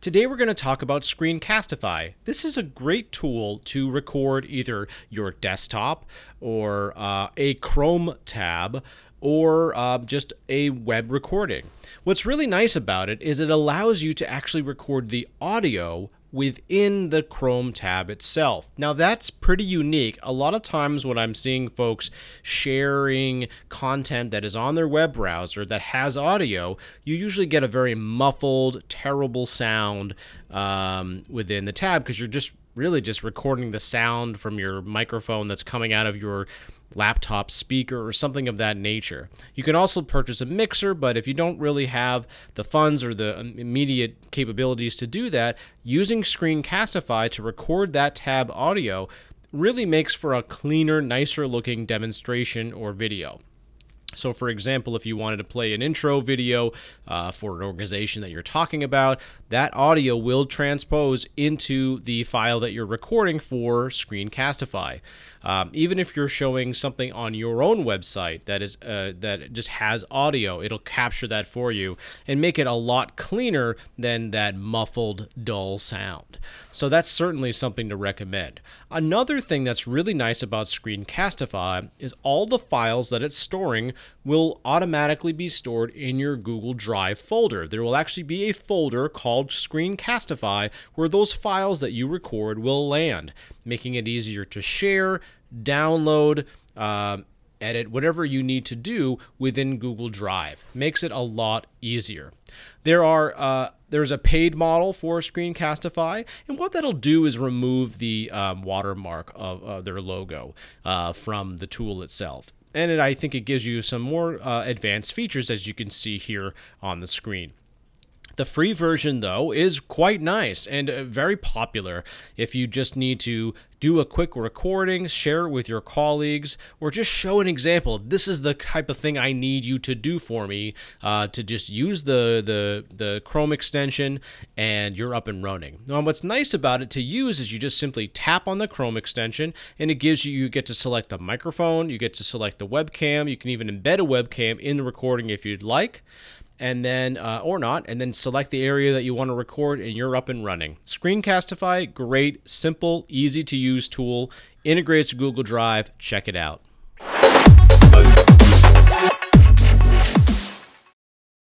Today we're going to talk about Screencastify. This is a great tool to record either your desktop or uh, a Chrome tab or uh, just a web recording. What's really nice about it is it allows you to actually record the audio within the Chrome tab itself. Now, that's pretty unique. A lot of times, when I'm seeing folks sharing content that is on their web browser that has audio, you usually get a very muffled, terrible sound um, within the tab because you're just really just recording the sound from your microphone that's coming out of your laptop speaker or something of that nature. You can also purchase a mixer, but if you don't really have the funds or the um, immediate capabilities to do that, using Screencastify to record that tab audio really makes for a cleaner, nicer looking demonstration or video. So, for example, if you wanted to play an intro video uh, for an organization that you're talking about, that audio will transpose into the file that you're recording for Screencastify. Um, even if you're showing something on your own website that is uh, that just has audio, it'll capture that for you and make it a lot cleaner than that muffled, dull sound. So that's certainly something to recommend. Another thing that's really nice about Screencastify is all the files that it's storing will automatically be stored in your Google Drive folder. There will actually be a folder called Screencastify where those files that you record will land, making it easier to share, download, uh, edit, whatever you need to do within Google Drive. Makes it a lot easier. There are uh, there's a paid model for Screencastify, and what that'll do is remove the um, watermark of uh, their logo uh, from the tool itself. And it, I think it gives you some more uh, advanced features as you can see here on the screen. The free version, though, is quite nice and uh, very popular if you just need to do a quick recording, share it with your colleagues, or just show an example. This is the type of thing I need you to do for me uh, to just use the, the, the Chrome extension and you're up and running. Now, what's nice about it to use is you just simply tap on the Chrome extension and it gives you, you get to select the microphone, you get to select the webcam, you can even embed a webcam in the recording if you'd like and then uh, or not, and then select the area that you want to record, and you're up and running. Screencastify, great, simple, easy to use tool, integrates to Google Drive. Check it out.